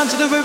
Down to the river